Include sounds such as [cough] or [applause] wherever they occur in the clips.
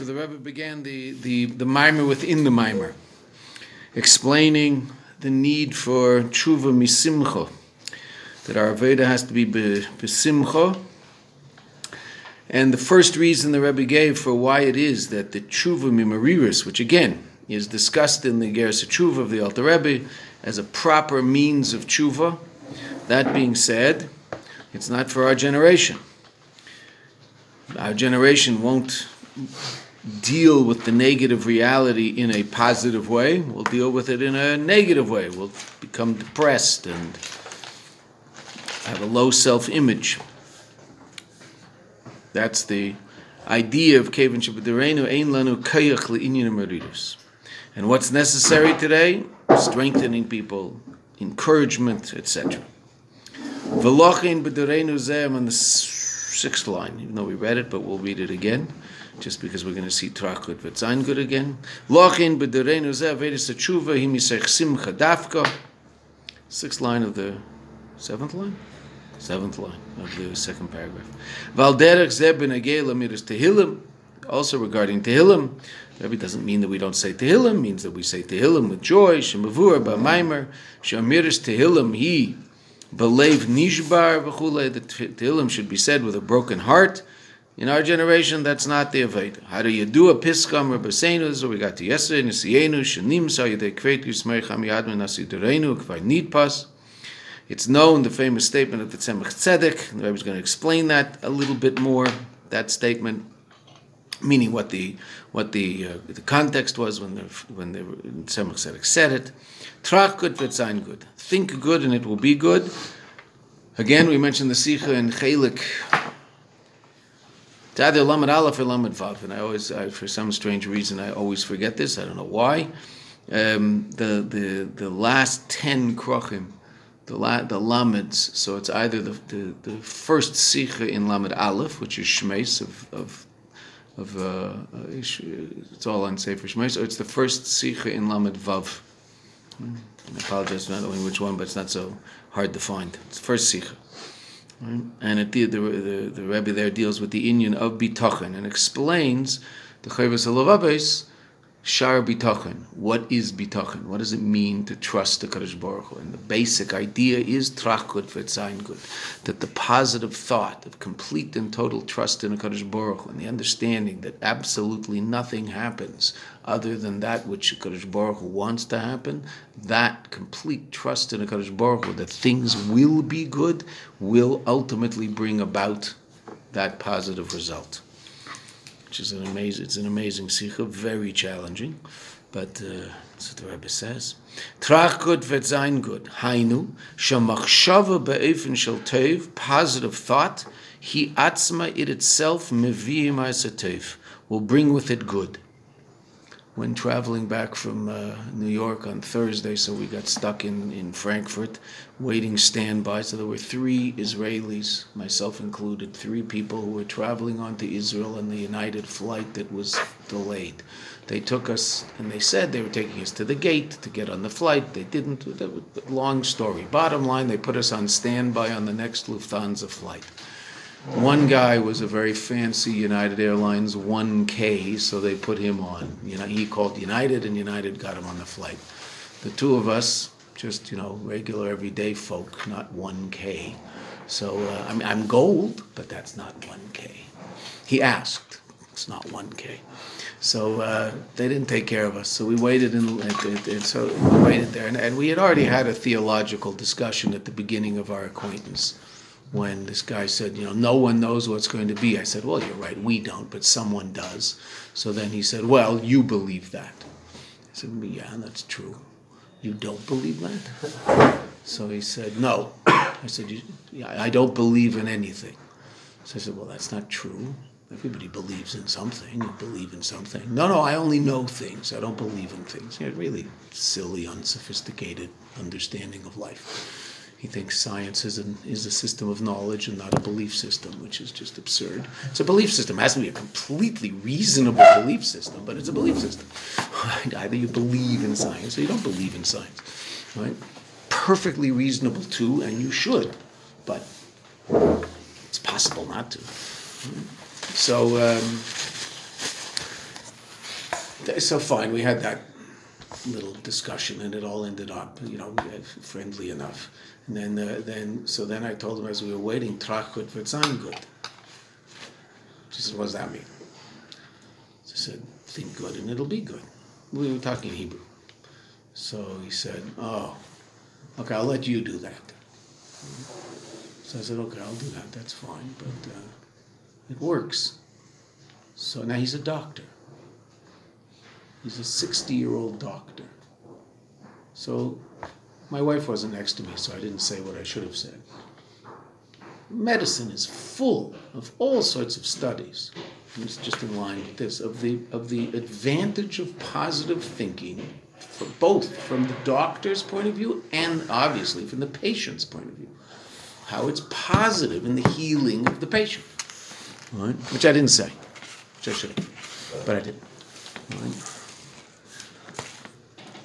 So the Rebbe began the, the, the mimer within the mimer, explaining the need for tshuva misimcha, that our Veda has to be besimcha. And the first reason the Rebbe gave for why it is that the tshuva mimariris, which again is discussed in the Geras Tshuva of the Alter Rebbe as a proper means of tshuva. That being said, it's not for our generation. Our generation won't deal with the negative reality in a positive way. We'll deal with it in a negative way. We'll become depressed and have a low self image. That's the idea of Kevin Shabbatirenu, Ein Lanu Kayach. And what's necessary today? Strengthening people, encouragement, etc. Velochin b'derenu zem on the sixth line, even though we read it, but we'll read it again, just because we're going to see Trachut v'tzayin good again. B'derenu zeh tshuva simcha dafka. Sixth line of the seventh line? Seventh line of the second paragraph. Valderech zeh b'nagei lamiris tehillim. Also regarding Tehillim, Rebbe doesn't mean that we don't say Tehillim, means that we say Tehillim with joy, Shemavur, Ba'maimer, Shamiris Tehillim, he Belev nishbar v'chule. that Tehillim should be said with a broken heart. In our generation, that's not the Aveda. How do you do a piskam or basenu? So we got to yesterday, Nisiyenu, Shanim, Sa Yedei Kvet Yismer Cham Yadmen Nasi Derenu, Kvay Nidpas. It's known, the famous statement of the Tzemach Tzedek. The is going to explain that a little bit more, that statement, meaning what the what the uh, the context was when the when the Tzemach Tzedek said it. Trach good, v'tzayin good think good and it will be good. Again, we mentioned the Sikha and Chelik. It's either Lamed Aleph or Lamed Vav, and I always, I, for some strange reason, I always forget this. I don't know why. Um, the the the last ten krochim, the la, the lameds. So it's either the, the, the first sikha in lamed aleph, which is shmeis of of of uh, it's all on sefer shmeis, or it's the first sikha in lamed vav. I apologize for not knowing which one, but it's not so hard to find. It's first sikha. Right? And it, the, the, the, the Rebbe there deals with the union of bitachon and explains the Chovos HaLevavos Shar bitachon. What is bitachon? What does it mean to trust the Kadosh Baruch Hu? And the basic idea is trachut v'tzayin good, that the positive thought of complete and total trust in the Kadosh Baruch Hu, and the understanding that absolutely nothing happens other than that which the Kadosh Baruch Hu wants to happen, that complete trust in the Kadosh Baruch Hu, that things will be good, will ultimately bring about that positive result which is an amazing, it's an amazing sikha, very challenging, but uh, the Rebbe says. Trach good v'tzayin good. Hainu, shamachshava be'efen shel tev, positive thought, he atzma it itself meviyim tev, will bring with it good when traveling back from uh, New York on Thursday, so we got stuck in, in Frankfurt, waiting standby. So there were three Israelis, myself included, three people who were traveling on to Israel on the United flight that was delayed. They took us, and they said they were taking us to the gate to get on the flight. They didn't. Long story. Bottom line, they put us on standby on the next Lufthansa flight. One guy was a very fancy United Airlines 1K, so they put him on. You know, he called United, and United got him on the flight. The two of us, just you know, regular everyday folk, not 1K. So uh, I mean, I'm gold, but that's not 1K. He asked, it's not 1K. So uh, they didn't take care of us. So we waited, and, and, and so we waited there, and, and we had already had a theological discussion at the beginning of our acquaintance when this guy said, you know, no one knows what's going to be. I said, well, you're right, we don't, but someone does. So then he said, well, you believe that. I said, yeah, that's true. You don't believe that? So he said, no. I said, I don't believe in anything. So I said, well, that's not true. Everybody believes in something. You believe in something. No, no, I only know things. I don't believe in things. You know, really silly, unsophisticated understanding of life. He thinks science is, an, is a system of knowledge and not a belief system, which is just absurd. It's a belief system. It has to be a completely reasonable belief system, but it's a belief system. [laughs] Either you believe in science or you don't believe in science. Right? Perfectly reasonable too, and you should, but it's possible not to. So, um, so fine, we had that little discussion, and it all ended up, you know, friendly enough. And then, uh, then, so then I told him as we were waiting, Trachut good. She said, "What does that mean?" I said, "Think good, and it'll be good." We were talking Hebrew, so he said, "Oh, okay, I'll let you do that." So I said, "Okay, I'll do that. That's fine, but uh, it works." So now he's a doctor. He's a 60 year old doctor. So my wife wasn't next to me, so I didn't say what I should have said. Medicine is full of all sorts of studies. It's just in line with this of the of the advantage of positive thinking, for both from the doctor's point of view and obviously from the patient's point of view. How it's positive in the healing of the patient, right? which I didn't say, which I should have, but I didn't. Right?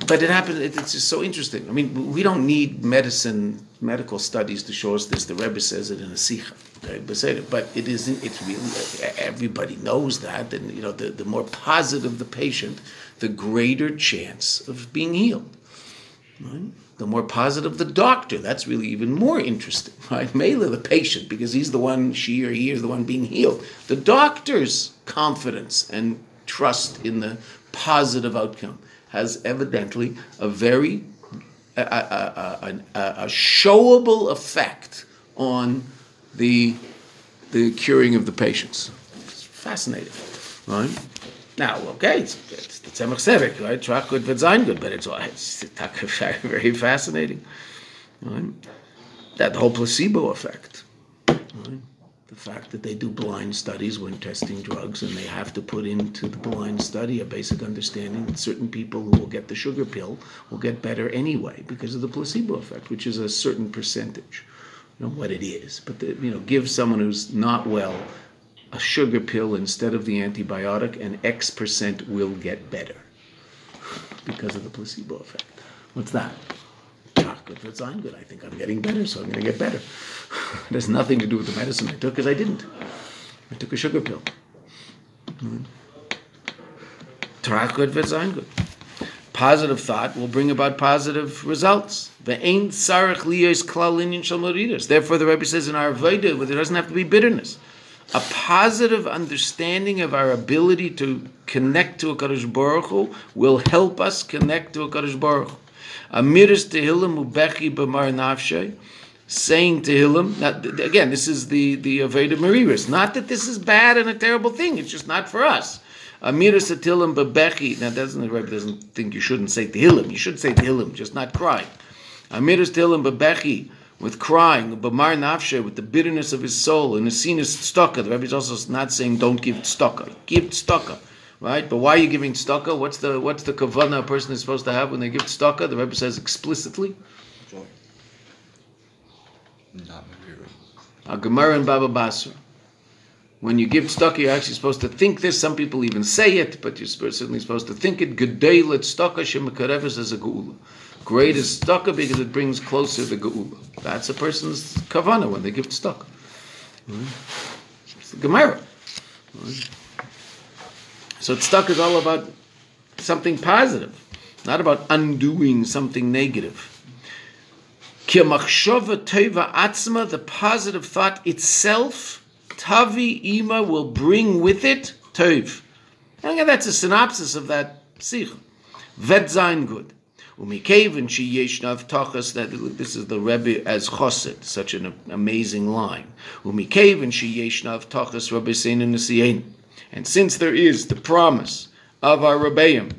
But it happened. It's just so interesting. I mean, we don't need medicine, medical studies to show us this. The Rebbe says it in a sikha, but it isn't. It's really everybody knows that, and you know, the, the more positive the patient, the greater chance of being healed. Right? The more positive the doctor, that's really even more interesting, right? Mela, the patient, because he's the one, she or he is the one being healed. The doctor's confidence and trust in the positive outcome has evidently a very a, a, a, a, showable effect on the the curing of the patients. It's fascinating, right? Now, okay, it's, it's the tzemach tzedek, right? Trach good, but good, but it's, it's [laughs] very fascinating, right? That whole placebo effect? The fact that they do blind studies when testing drugs and they have to put into the blind study a basic understanding that certain people who will get the sugar pill will get better anyway because of the placebo effect, which is a certain percentage. You know what it is, but the, you know, give someone who's not well a sugar pill instead of the antibiotic, and X percent will get better because of the placebo effect. What's that? Chocolate for good. I think I'm getting better, so I'm going to get better. [laughs] it has nothing to do with the medicine I took because I didn't. I took a sugar pill. Trachut good. Positive thought will bring about positive results. Therefore, the Rebbe says in our Veda, there doesn't have to be bitterness. A positive understanding of our ability to connect to a Kadosh Baruch Hu will help us connect to a Kadosh Baruch Hu. Amiris Tehillim Ubechi B'mar Nafshay saying Tehillim. Now, again, this is the the Aveda Mariris. Not that this is bad and a terrible thing. It's just not for us. Amira Satilim Babechi. Now, doesn't the Rebbe doesn't think you shouldn't say Tehillim. You should say Tehillim, just not crying. Amira Tehillim Babechi with crying, Bamar Nafshe with the bitterness of his soul, and Asinus tzedakah. The Rebbe is also not saying don't give tzedakah. Give tzedakah. Right, but why are you giving tzedakah? What's the what's the kavana a person is supposed to have when they give tzedakah? The Rebbe says explicitly. A Gemara and Baba Basra. When you give tzedakah, you're actually supposed to think this. Some people even say it, but you're certainly supposed to think it. Gedei let tzedakah shemakareves as a geula. Great is tzedakah because it brings closer the geula. That's a person's kavana when they give tzedakah. It's the Gemara. So tzedakah is all about something positive, not about undoing something negative. Atzma, the positive thought itself, tavi ima will bring with it tov. And that's a synopsis of that sikh. Vet zayin good. Umikeven she yeshnav tachas that this is the Rebbe as chosid, such an amazing line. Umikeven she yeshnav tachas Rebbe Seinu And since there is the promise of our Rebbeim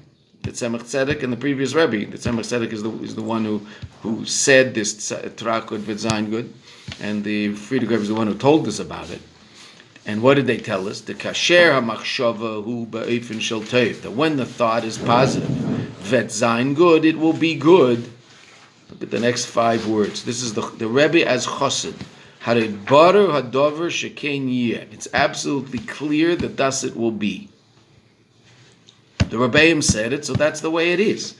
the Tzemach Tzedek and the previous Rebbe. The Tzemach Tzedek is the, is the one who, who said this Trakud V'Zayin Good, and the Frierdiker Rebbe is the one who told us about it. And what did they tell us? The kasher hamachshava hu ba'ifin shel That when the thought is positive, vet good, it will be good. Look at the next five words. This is the the Rebbe as chosid. Hadover. It's absolutely clear that thus it will be. The Rebbeim said it, so that's the way it is.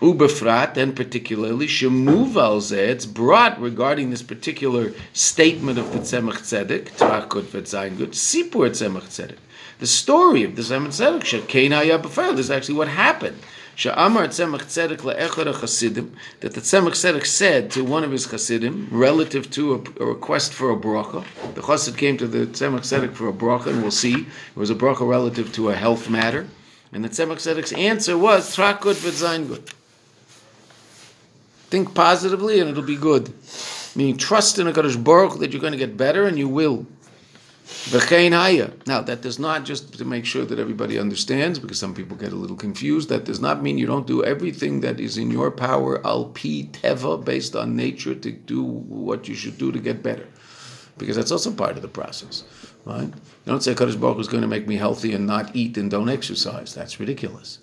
Ubefrat, and particularly Shemuval it's brought regarding this particular statement of the Tzemach Tzedek, Trachot Vetzayin Good, Sipur Tzemach Tzedek. the story of the Tzemach Tzedek. Shekein haya b'fer. Is actually what happened. She'amar Tzemach Tzedek le'echad Chasidim that the Tzemach Tzedek said to one of his Chasidim relative to a, a request for a bracha. The Chassid came to the Tzemach Tzedek for a bracha, and we'll see it was a bracha relative to a health matter. And the Tzemach Tzedek's answer was Trak good v'zayin good. Think positively, and it'll be good. Meaning, trust in a Kadosh Baruch that you're going to get better, and you will. Now, that does not just to make sure that everybody understands, because some people get a little confused. That does not mean you don't do everything that is in your power, al pi teva, based on nature, to do what you should do to get better, because that's also part of the process, right? You don't say Kadosh Baruch is going to make me healthy and not eat and don't exercise. That's ridiculous.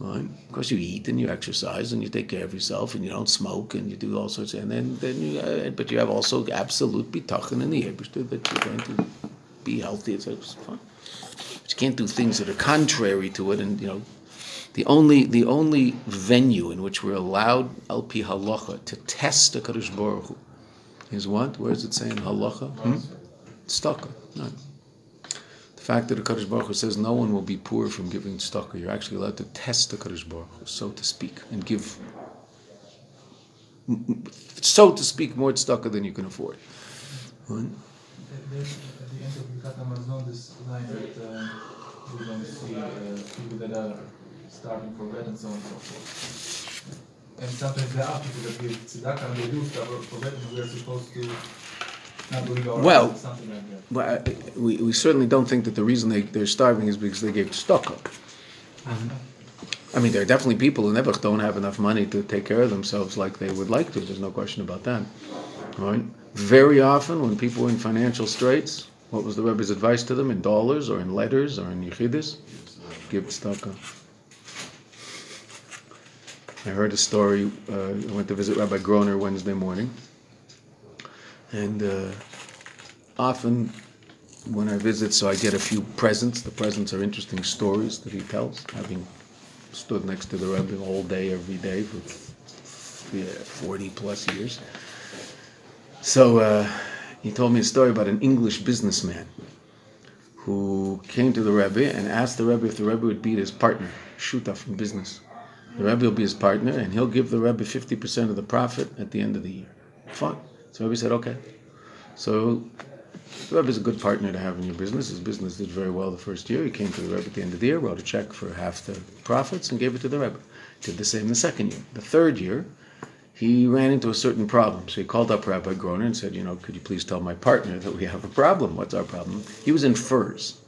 Right? Of course, you eat and you exercise and you take care of yourself and you don't smoke and you do all sorts. Of, and then, then you, uh, but you have also absolute bitachon in the Ebershter that you're going to be healthy. It's, it's fine. But you can't do things that are contrary to it. And you know, the only the only venue in which we're allowed al pi halacha to test the Kadosh Baruch Hu is what? Where does it say in halacha? Hmm? tzedakah. No. The fact that the Kadosh Baruch Hu says no one will be poor from giving tzedakah, you're actually allowed to test the Kadosh Baruch Hu, so to speak, and give, so to speak, more tzedakah than you can afford. Right? Kat Amazon this line that uh, we're going to see uh, people that are starving for bread and so on and so forth. And sometimes there are people that give tzedakah and they do starve for bread and we're supposed to not Well, like. Well, I- we, we certainly don't think that the reason they, they're starving is because they gave tzedakah. I mean, there are definitely people in Nebuch don't have enough money to take care of themselves like they would like to. There's no question about that. Right? Very often, when people are in financial straits, what was the Rebbe's advice to them in dollars or in letters or in yichidis? Give tzedakah. I heard a story. Uh, I went to visit Rabbi Groner Wednesday morning, and uh, often when I visit, so I get a few presents. The presents are interesting stories that he tells, having stood next to the Rebbe all day, every day for yeah, 40 plus years. So uh, he told me a story about an English businessman who came to the Rebbe and asked the Rebbe if the Rebbe would be his partner, shuta from business. The Rebbe will be his partner and he'll give the Rebbe 50% of the profit at the end of the year. Fine. So Rebbe said, okay. So the Rebbe is a good partner to have in your business. His business did very well the first year. He came to the Rebbe at the end of the year, wrote a check for half the profits, and gave it to the Rebbe. Did the same the second year. The third year, he ran into a certain problem. So he called up Rabbi Groner and said, You know, could you please tell my partner that we have a problem? What's our problem? He was in furs.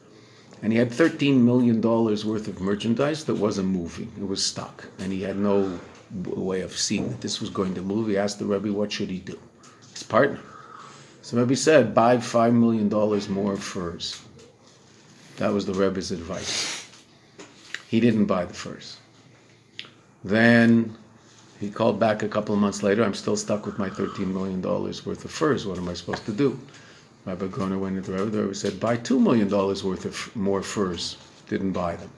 And he had $13 million worth of merchandise that wasn't moving. It was stuck. And he had no way of seeing that this was going to move. He asked the Rebbe, What should he do? His partner. So Rebbe said, buy $5 million more furs. That was the Rebbe's advice. He didn't buy the furs. Then he called back a couple of months later. I'm still stuck with my $13 million worth of furs. What am I supposed to do? Rabbi Groner went into the Rebbe. Rebbe said, buy $2 million worth of more furs. Didn't buy them.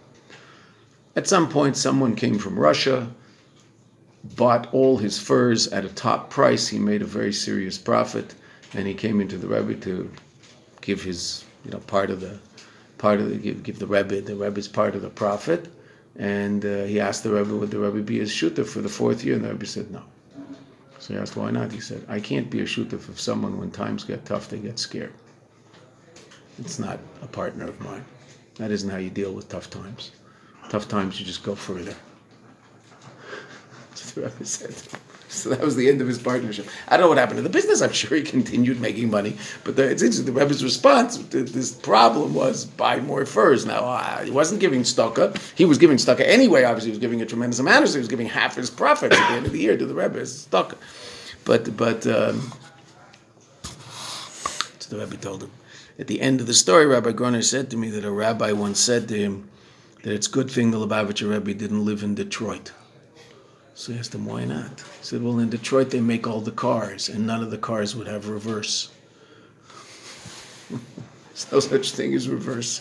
At some point, someone came from Russia, bought all his furs at a top price. He made a very serious profit, and he came into the Rebbe to give his, you know, part of the, part of the, give, give the Rebbe, the Rebbe's part of the profit. And uh, he asked the Rebbe, would the Rebbe be his shooter for the fourth year? And the Rebbe said no. So he asked, why not? He said, I can't be a shooter if someone, when times get tough, they get scared. It's not a partner of mine. That isn't how you deal with tough times. Tough times, you just go further. [laughs] That's what the Rebbe said. So that was the end of his partnership. I don't know what happened to the business. I'm sure he continued making money. But the, it's interesting. The Rebbe's response to this problem was buy more furs. Now, uh, he wasn't giving tzedakah. He was giving tzedakah anyway. Obviously, he was giving a tremendous amount. So he was giving half his profits at the end of the year to the Rebbe as tzedakah. But, but, um, so the Rebbe told him. At the end of the story, Rabbi Groner said to me that a rabbi once said to him that it's a good thing the Lubavitcher Rebbe didn't live in Detroit. So he asked him, why not? He said, well, in Detroit they make all the cars, and none of the cars would have reverse. [laughs] There's no such thing as reverse.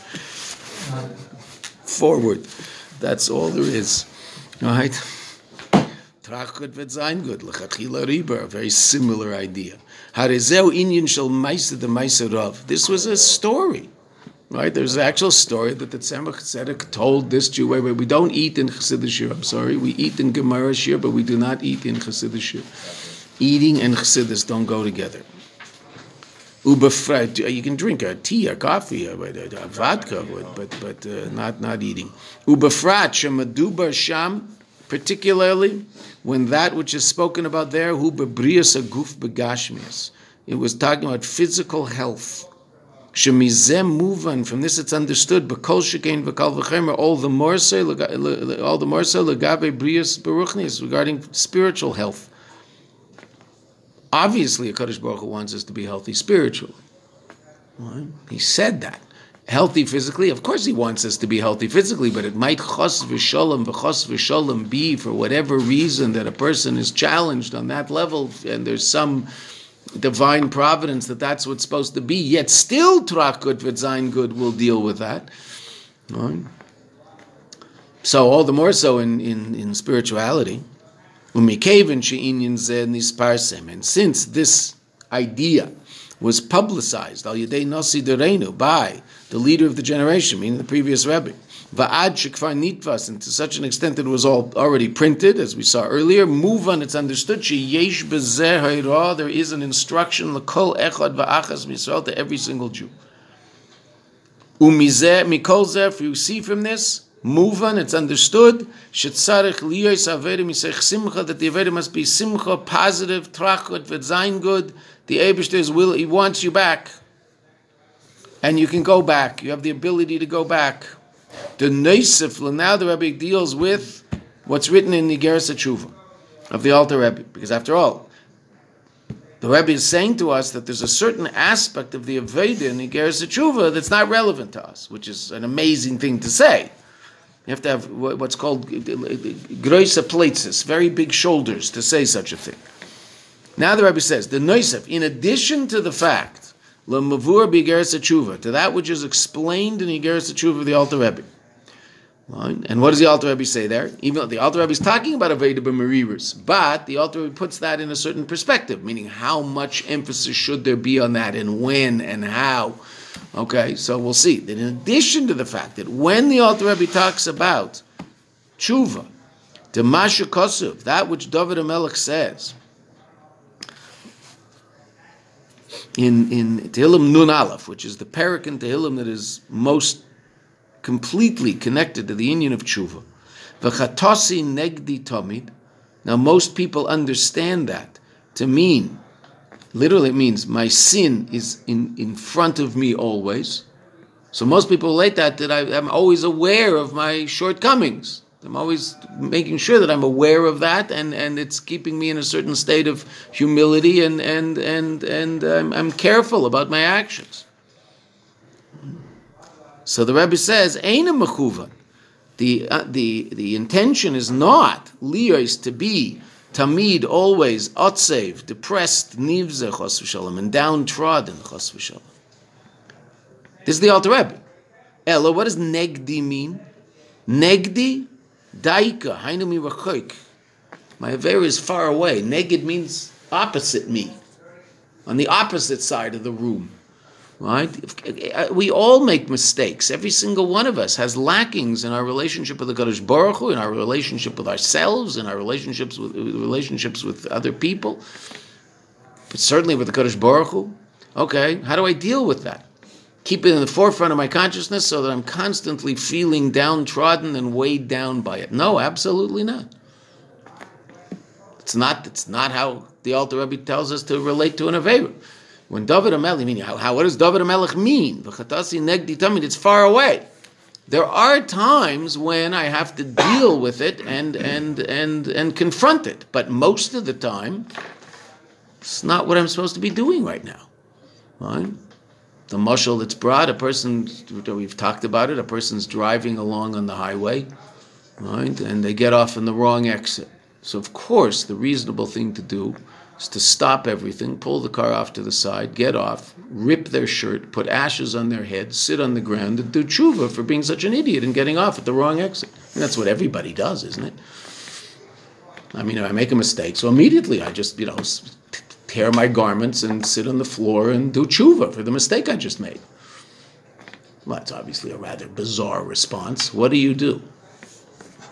Forward. That's all there is. All right? Very similar idea. Harezeu inyan shel maisa the maisa rav. This was a story. Right? There's an actual story that the Tzemach Tzedek told this Jew, wait, wait, we don't eat in Chassidus Shir, I'm sorry, we eat in Gemara Shir, but we do not eat in Chassidus Shir. Eating and Chassidus don't go together. Ubefrat, you can drink a tea, a coffee, a, a, a vodka, but but uh, not not eating. Ubefrat shemadubar sham, particularly when that which is spoken about there, hu bebrias aguf begashmias. It was talking about physical health. Shemizem muvan. From this, it's understood. All the more so, all the more so, legabe brias beruchnias regarding spiritual health. Obviously, a Kadosh Baruch Hu wants us to be healthy spiritually. Right? He said that. Healthy physically, of course, he wants us to be healthy physically, but it might chos v'shalom v'chos v'shalom be for whatever reason that a person is challenged on that level, and there's some divine providence that that's what's supposed to be. Yet still, Trakut V'Zayin Good will deal with that. Right? So all the more so in, in, in spirituality. And since this idea was publicized by the leader of the generation, meaning the previous Rebbe, Va'ad shekvar nitvas, and to such an extent it was all already printed, as we saw earlier. Move on, it's understood. She yesh bezeh There is an instruction lekol echad va'achas misrael to every single Jew. Umizeh mikol zeh. If you see from this, move on. It's understood. Shetzarich liyos averim yisech simcha that the averim must be simcha, positive, trachot, v'zayin good. The Eibushter is will. He wants you back, and you can go back. You have the ability to go back. The Neisif, now the Rebbe deals with what's written in the Geras Tshuva of the Alter Rebbe, because after all, the Rebbe is saying to us that there's a certain aspect of the Aveda in the Geras Tshuva that's not relevant to us, which is an amazing thing to say. You have to have what's called groisa plates, very big shoulders to say such a thing. Now the Rebbe says, the Neisef, in addition to the fact Lemavur b'Igeres Tshuva, to that which is explained in the Tshuva of the Alter Rebbe. And what does the Alter Rebbe say there? Even the Alter Rebbe is talking about Aveda b'Meriris, but the Alter Rebbe puts that in a certain perspective, meaning how much emphasis should there be on that, and when, and how. Okay, so we'll see that in addition to the fact that when the Alter Rebbe talks about tshuva, to Masha Kosuv, that which David Amelech says, in, in Tehillim Nun Aleph, which is the parak in Tehillim that is most completely connected to the union of tshuva. V'chatasi negdi tomid. Now, most people understand that to mean, literally, it means my sin is in, in front of me always. So most people relate that that I, am always aware of my shortcomings. I'm always making sure that I'm aware of that, and, and it's keeping me in a certain state of humility, and and and and I'm, I'm careful about my actions. So the Rebbe says, "Eina mechuvan." The uh, the the intention is not liyos to be tamid always otsev, depressed, nivze chos v'shalom, and downtrodden chos v'shalom. This is the Alter Rebbe. Ella, what does negdi mean? Negdi Daika, Hainumi Rachoik. My Avera is far away. Neged means opposite me, on the opposite side of the room. Right? Uh, we all make mistakes. Every single one of us has lackings in our relationship with the Kadosh Baruch Hu, in our relationship with ourselves, in our relationships with relationships with other people, but certainly with the Kadosh Baruch Hu. Okay, how do I deal with that? keep it in the forefront of my consciousness so that I'm constantly feeling downtrodden and weighed down by it. No, absolutely not. It's not. It's not how the Alter Rebbe tells us to relate to an Aveira. When David Amelech, meaning how, how what does David Amelech mean? It's far away. There are times when I have to deal with it and and and and confront it, but most of the time, it's not what I'm supposed to be doing right now. Right? the mushal that's brought, a person, we've talked about it, a person's driving along on the highway, right, and they get off in the wrong exit. So, of course, the reasonable thing to do is to stop everything, pull the car off to the side, get off, rip their shirt, put ashes on their head, sit on the ground, and do tshuva for being such an idiot and getting off at the wrong exit. And that's what everybody does, isn't it? I mean, I make a mistake, so immediately I just, you know, tear my garments and sit on the floor and do tshuva for the mistake I just made. Well, that's obviously a rather bizarre response. What do you do?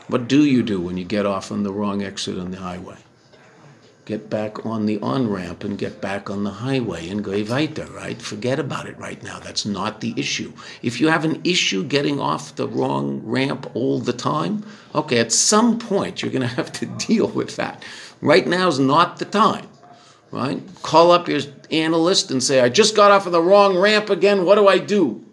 What do you do when you get off on the wrong exit on the highway? Get back on the on ramp and get back on the highway and go weiter, right? Forget about it right now. That's not the issue. If you have an issue getting off the wrong ramp all the time, okay, at some point you're going to have to [laughs] deal with that. Right now is not the time, right? Call up your analyst and say, I just got off on the wrong ramp again. What do I do?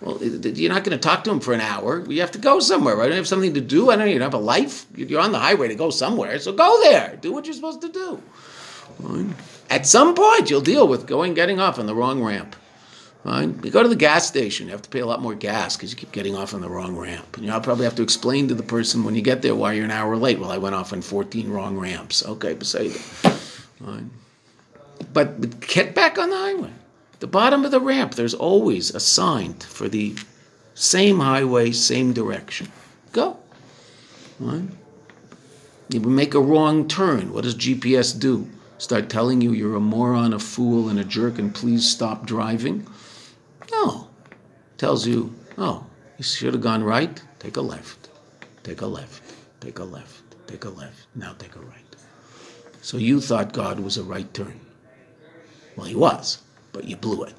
Well, you're not going to talk to him for an hour. You have to go somewhere, right? You have something to do. I don't. You have a life. You're on the highway to go somewhere, so go there. Do what you're supposed to do. At some point, you'll deal with going, getting off on the wrong ramp. You go to the gas station. You have to pay a lot more gas because you keep getting off on the wrong ramp. And you'll probably have to explain to the person when you get there why you're an hour late. Well, I went off on 14 wrong ramps. Okay, beside Right? But get back on the highway. The bottom of the ramp, there's always a sign for the same highway, same direction. Go. Right? You make a wrong turn. What does GPS do? Start telling you you're a moron, a fool, and a jerk, and please stop driving? No. Tells you, oh, you should have gone right. Take a left. Take a left. Take a left. Take a left. Now take a right. So you thought God was a right turn. Well, he was but you blew it.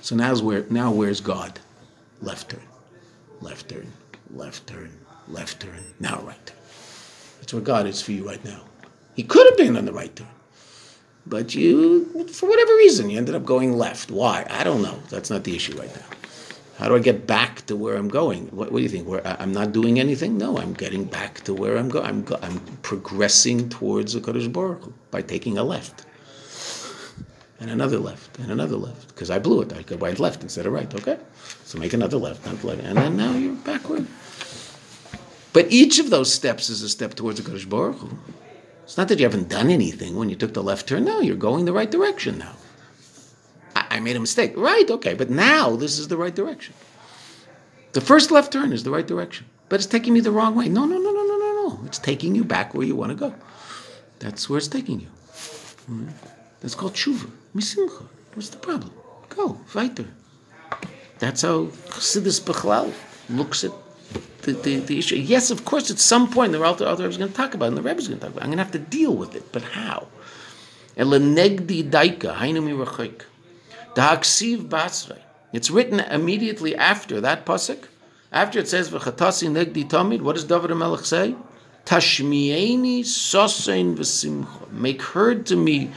So now's where now where's God? Left turn, left turn, left turn, left turn. Now right turn. That's where God is for you right now. He could have been on the right turn, but you, for whatever reason, you ended up going left. Why? I don't know. That's not the issue right now. How do I get back to where I'm going? What, what do you think? Where I'm not doing anything? No, I'm getting back to where I'm going. I'm, go- I'm progressing towards the Kodesh Baruch Hu by taking a left and another left, and another left, because I blew it. I went left instead of right. Okay, so make another left, another left, and then now you're backward. But each of those steps is a step towards the Kodesh Baruch Hu. It's not that you haven't done anything when you took the left turn. No, you're going the right direction now. I, I made a mistake. Right, okay, but now this is the right direction. The first left turn is the right direction, but it's taking me the wrong way. No, no, no, no, no, no, no. It's taking you back where you want to go. That's where it's taking you. Mm-hmm. That's called tshuva. Misimcha. What's the problem? Go, weiter. That's how Chassidus Bechlal looks at the, the, the, issue. Yes, of course, at some point the Alter Rebbe is going to talk about it, and the Rebbe is going to talk about it. I'm going to have to deal with it, but how? It's written immediately after that pasuk. After it says v'chatasi negdi tamid, what does David Melech say? Tashmieni sosein v'simcha. Make heard to me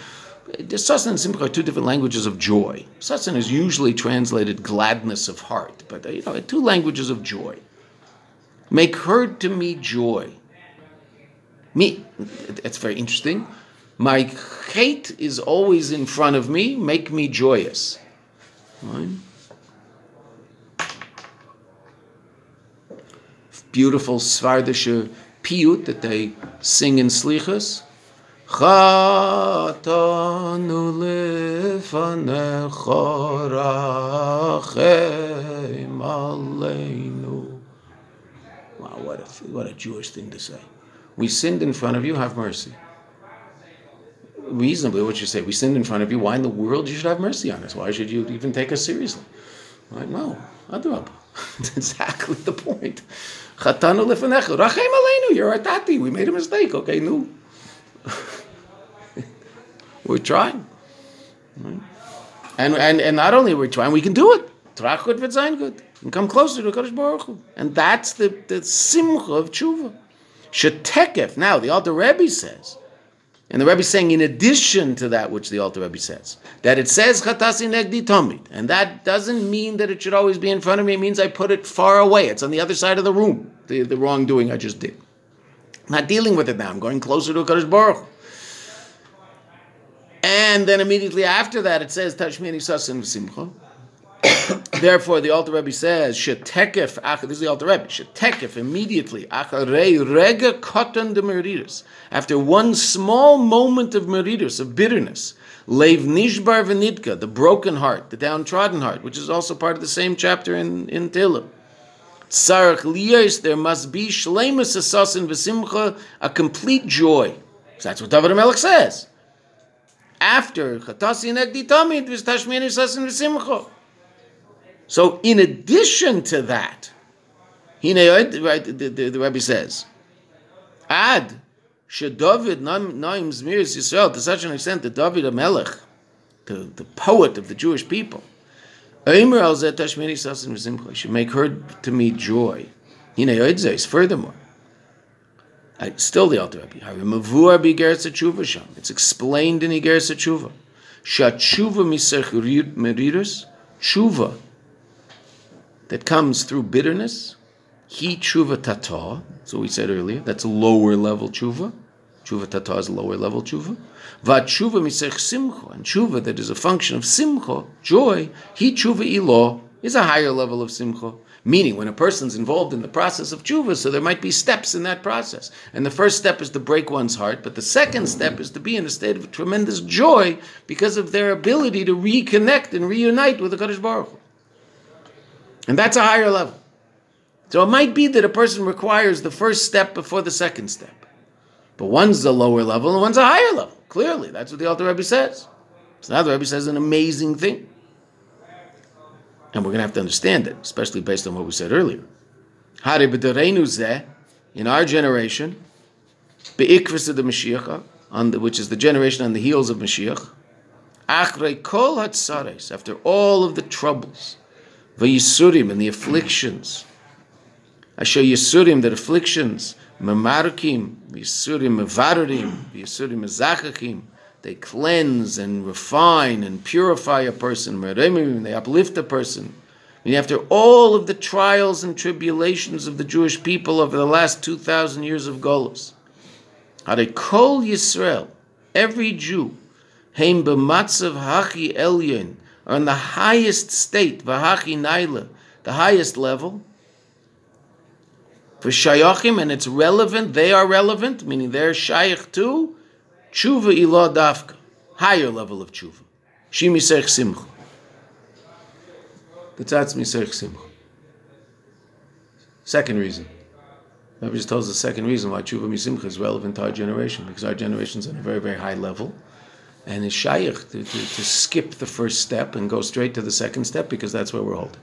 Sasan and Simcha are two different languages of joy. Sasan is usually translated gladness of heart, but you know, two languages of joy. Make heard to me joy. Me, that's very interesting. My hate is always in front of me. Make me joyous. Right? Beautiful Svardische piyut that they sing in Slichas. חטאנו לפניך רחם עלינו. Wow, what a, what a Jewish thing to say. We sinned in front of you, have mercy. Reasonably, what you say, we sinned in front of you, why in the world you should have mercy on us? Why should you even take us seriously? Right? No, Adrab. [laughs] That's exactly the point. Chatanu lefanecha, rachem aleinu, you're our tati, we made a mistake, okay, no. [laughs] We're trying. And, and, and not only we're trying, we can do it. Trachut good. And come closer to Kadosh Baruch Hu. And that's the, the simcha of tshuva. Shetekef. Now, the Alter Rebbe says, and the Rebbe is saying, in addition to that which the Alter Rebbe says, that it says Chatasi Negdi Tomid, and that doesn't mean that it should always be in front of me. It means I put it far away. It's on the other side of the room. The, the wrongdoing I just did. I'm not dealing with it now. I'm going closer to Kadosh Baruch Hu. And then immediately after that, it says Tashmini Sasin Simcha. Therefore, the Alter Rebbe says, Shetekef, this is the Alter Rebbe, Shetekef, immediately, Acharei Rega Meridus, after one small moment of Meridus, of bitterness, Leiv Nishbar Venidka, the broken heart, the downtrodden heart, which is also part of the same chapter in, in Tehillim. Sarach Liyos, there must be Shleimus Asasin V'Simcha, a complete joy. So that's what David Melech says after Chatasi Negdi Tamid was Tashmini Sasin V'Simcha. So, in addition to that, right, the, the, the Rebbe says, Ad, David Naim Zmiris Yisrael, to such an extent that David Amelech, the, the poet of the Jewish people, should make her to me joy. Furthermore, I, still the Rebbe. It's explained in Igeres Tshuva. Shatshuva misech merirus, tshuva that comes through bitterness. He tshuva tata. So we said earlier that's lower level tshuva. Tshuva tata is lower level tshuva. Va misech simcha and tshuva that is a function of simcha, joy. He tshuva ilo is a higher level of simcha. Meaning, when a person's involved in the process of tshuva, so there might be steps in that process. And the first step is to break one's heart, but the second step is to be in a state of tremendous joy because of their ability to reconnect and reunite with the Kadosh Baruch. And that's a higher level. So it might be that a person requires the first step before the second step. But one's a lower level and one's a higher level. Clearly, that's what the Alter Rebbe says. So now the Rebbe says an amazing thing. And we're going to have to understand it, especially based on what we said earlier. In our generation, the on the, which is the generation on the heels of Mashiach, after all of the troubles, v'yisurim and the afflictions, I asher yisurim, the afflictions, memarkim, v'yisurim mevarim, v'yisurim mezachakim, they cleanse and refine and purify a person. They uplift a person. And after all of the trials and tribulations of the Jewish people over the last 2,000 years of Golos, Kol Yisrael, every Jew, Heim b'matzav hachi elyon, are in the highest state, v'hachi naila, the highest level, for shayachim, and it's relevant, they are relevant, meaning they're shayach too, Tshuva ilo dafka, higher level of tshuva. Shi misech simcha. B'tzatz misech simcha. Second reason. Rebbe just tells the second reason why tshuva misimcha is relevant to our generation, because our generation is at a very, very high level, and is shaykh to, to, to skip the first step and go straight to the second step, because that's where we're holding.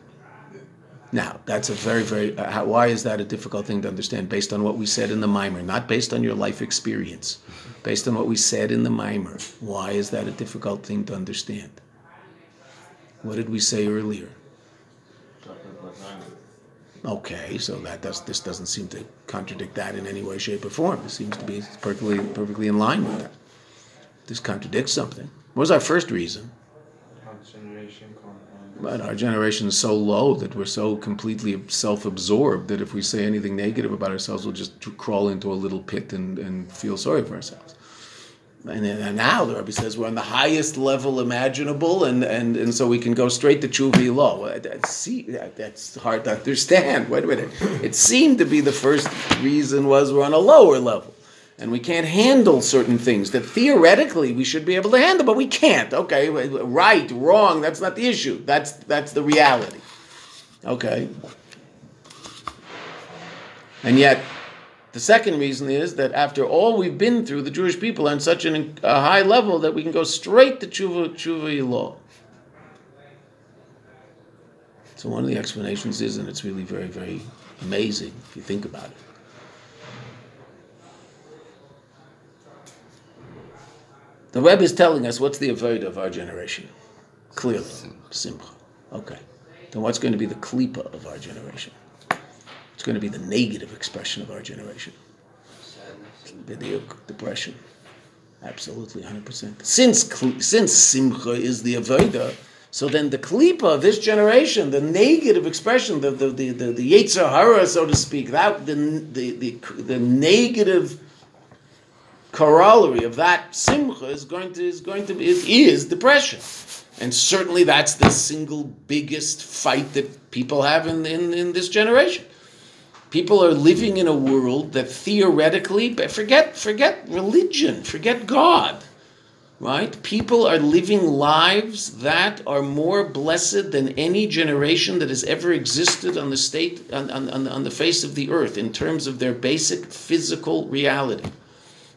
Now, that's a very, very. Uh, how, why is that a difficult thing to understand based on what we said in the mimer, not based on your life experience, based on what we said in the mimer? Why is that a difficult thing to understand? What did we say earlier? Okay, so that does this doesn't seem to contradict that in any way, shape, or form. It seems to be perfectly perfectly in line with that. This contradicts something. What was our first reason? But our generation is so low that we're so completely self-absorbed that if we say anything negative about ourselves, we'll just crawl into a little pit and, and feel sorry for ourselves. And, and now the Rebbe says we're on the highest level imaginable, and, and, and so we can go straight to Chuvi that's hard to understand. Wait a minute. It seemed to be the first reason was we're on a lower level and we can't handle certain things that theoretically we should be able to handle, but we can't. Okay, right, wrong, that's not the issue. That's that's the reality. Okay. And yet, the second reason is that after all we've been through, the Jewish people are on such an, a high level that we can go straight to tshuva, tshuva law. So one of the explanations is, and it's really very, very amazing if you think about it The Rebbe is telling us what's the avoid of our generation. Clearly, simcha. Okay. Then what's going to be the klipa of our generation? It's going to be the negative expression of our generation. Video depression. Absolutely, 100%. Since, since simcha is the avodah, so then the klipa of this generation, the negative expression, the the the, the, the yetzer hara, so to speak, that the the the, the negative corollary of that simcha is going to is going to be is, is depression, and certainly that's the single biggest fight that people have in, in, in this generation. People are living in a world that theoretically, forget forget religion, forget God, right? People are living lives that are more blessed than any generation that has ever existed on the state on, on, on the face of the earth in terms of their basic physical reality.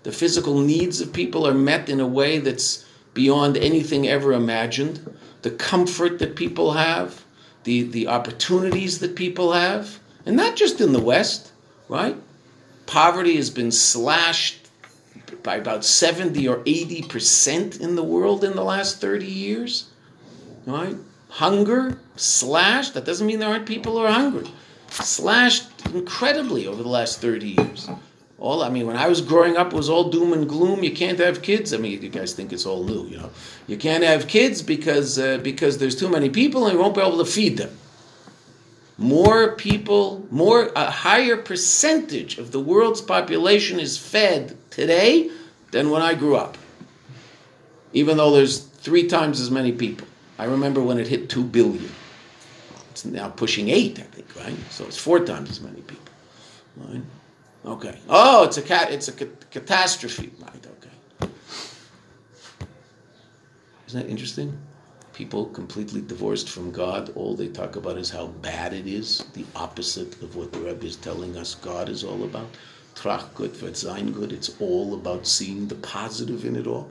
The physical needs of people are met in a way that's beyond anything ever imagined. The comfort that people have, the, the opportunities that people have, and not just in the West, right? Poverty has been slashed by about 70 or 80 percent in the world in the last 30 years, right? Hunger slashed. That doesn't mean there aren't people who are hungry. Slashed incredibly over the last 30 years. All I mean, when I was growing up, it was all doom and gloom. You can't have kids. I mean, you guys think it's all new, you know. You can't have kids because uh, because there's too many people and you won't be able to feed them. More people, more a higher percentage of the world's population is fed today than when I grew up. Even though there's three times as many people. I remember when it hit two billion. It's now pushing eight, I think, right? So it's four times as many people. Right? Okay. Oh, it's a cat. It's a ca- catastrophe. Right. Okay. Isn't that interesting? People completely divorced from God. All they talk about is how bad it is. The opposite of what the Rebbe is telling us God is all about. Trach gut sein gut. It's all about seeing the positive in it all.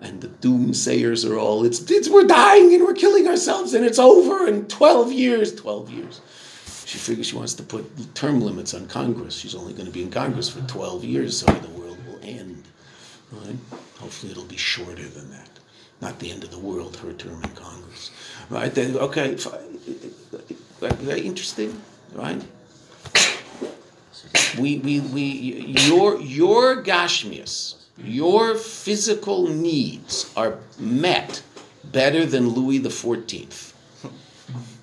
And the doomsayers are all, it's, it's we're dying and we're killing ourselves and it's over in 12 years. 12 years. She figures she wants to put term limits on Congress. She's only going to be in Congress for 12 years, so the world will end. Right? Hopefully, it'll be shorter than that. Not the end of the world, her term in Congress. Right? Then, okay, very interesting, right? We, we, we, your, your Gashmias, your physical needs are met better than Louis Fourteenth.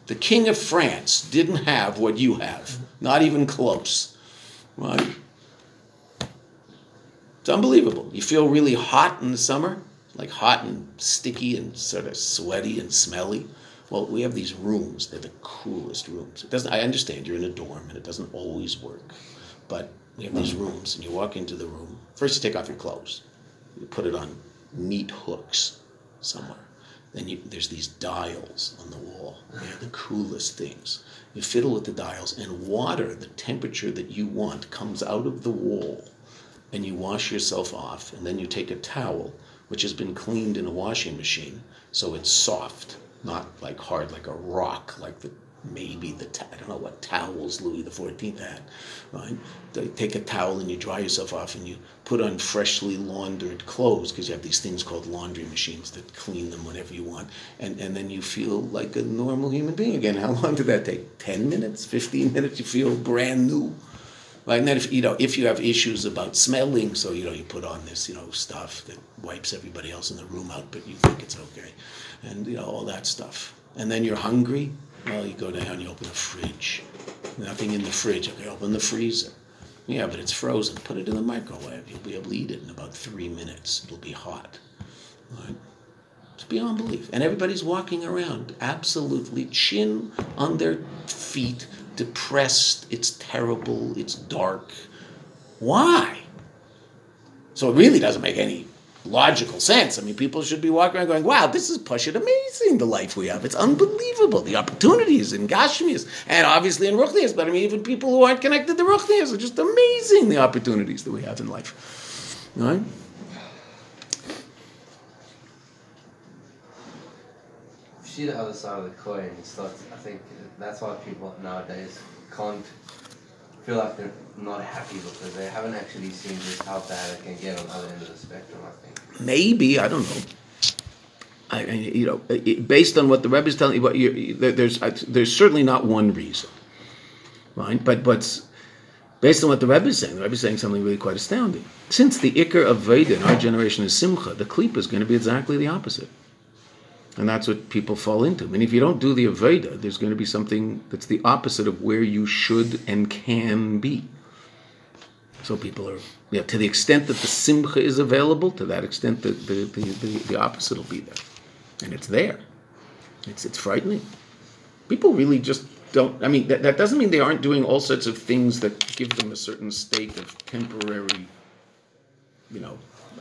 The King of France didn't have what you have, not even close. Right? It's unbelievable. You feel really hot in the summer, like hot and sticky and sort of sweaty and smelly. Well, we have these rooms. They're the coolest rooms. It doesn't. I understand you're in a dorm and it doesn't always work, but we have these mm. rooms, and you walk into the room. First, you take off your clothes. You put it on neat hooks somewhere. Then you, there's these dials on the wall. They're the coolest things. You fiddle with the dials, and water, the temperature that you want, comes out of the wall, and you wash yourself off. And then you take a towel, which has been cleaned in a washing machine, so it's soft, not like hard, like a rock, like the maybe the I don't know what towels Louis the Fourteenth had, right? They take a towel and you dry yourself off and you put on freshly laundered clothes because you have these things called laundry machines that clean them whenever you want, and and then you feel like a normal human being again. How long did that take? Ten minutes, fifteen minutes? You feel brand new. And then if you know if you have issues about smelling, so you know you put on this you know stuff that wipes everybody else in the room out, but you think it's okay, and you know all that stuff. And then you're hungry, well, you go down, you open the fridge. Nothing in the fridge. Okay, open the freezer. Yeah, but it's frozen. Put it in the microwave. You'll be able to eat it in about three minutes. It'll be hot. Right? It's beyond belief. And everybody's walking around absolutely chin on their feet, depressed. It's terrible. It's dark. Why? So it really doesn't make any logical sense. I mean, people should be walking around going, wow, this is Pashit amazing, the life we have. It's unbelievable. The opportunities in Gashmias and obviously in Ruchnias, but I mean, even people who aren't connected to Ruchnias are just amazing, the opportunities that we have in life. Right? See the other side of the coin. I think that's why people nowadays can't feel like they're not happy because they haven't actually seen just how bad it can get on the other end of the spectrum. I think. Maybe I don't know. I, you know, based on what the Rebbe is telling you, what you, there's there's certainly not one reason, right? But but based on what the Rebbe is saying, the Rebbe is saying something really quite astounding. Since the ikr of Veda in our generation is simcha, the klipa is going to be exactly the opposite. And that's what people fall into. And if you don't do the Aveda, there's going to be something that's the opposite of where you should and can be. So people are, yeah, to the extent that the Simcha is available, to that extent the, the, the, the, opposite will be there. And it's there. It's, it's frightening. People really just don't, I mean, that, that doesn't mean they aren't doing all sorts of things that give them a certain state of temporary, you know,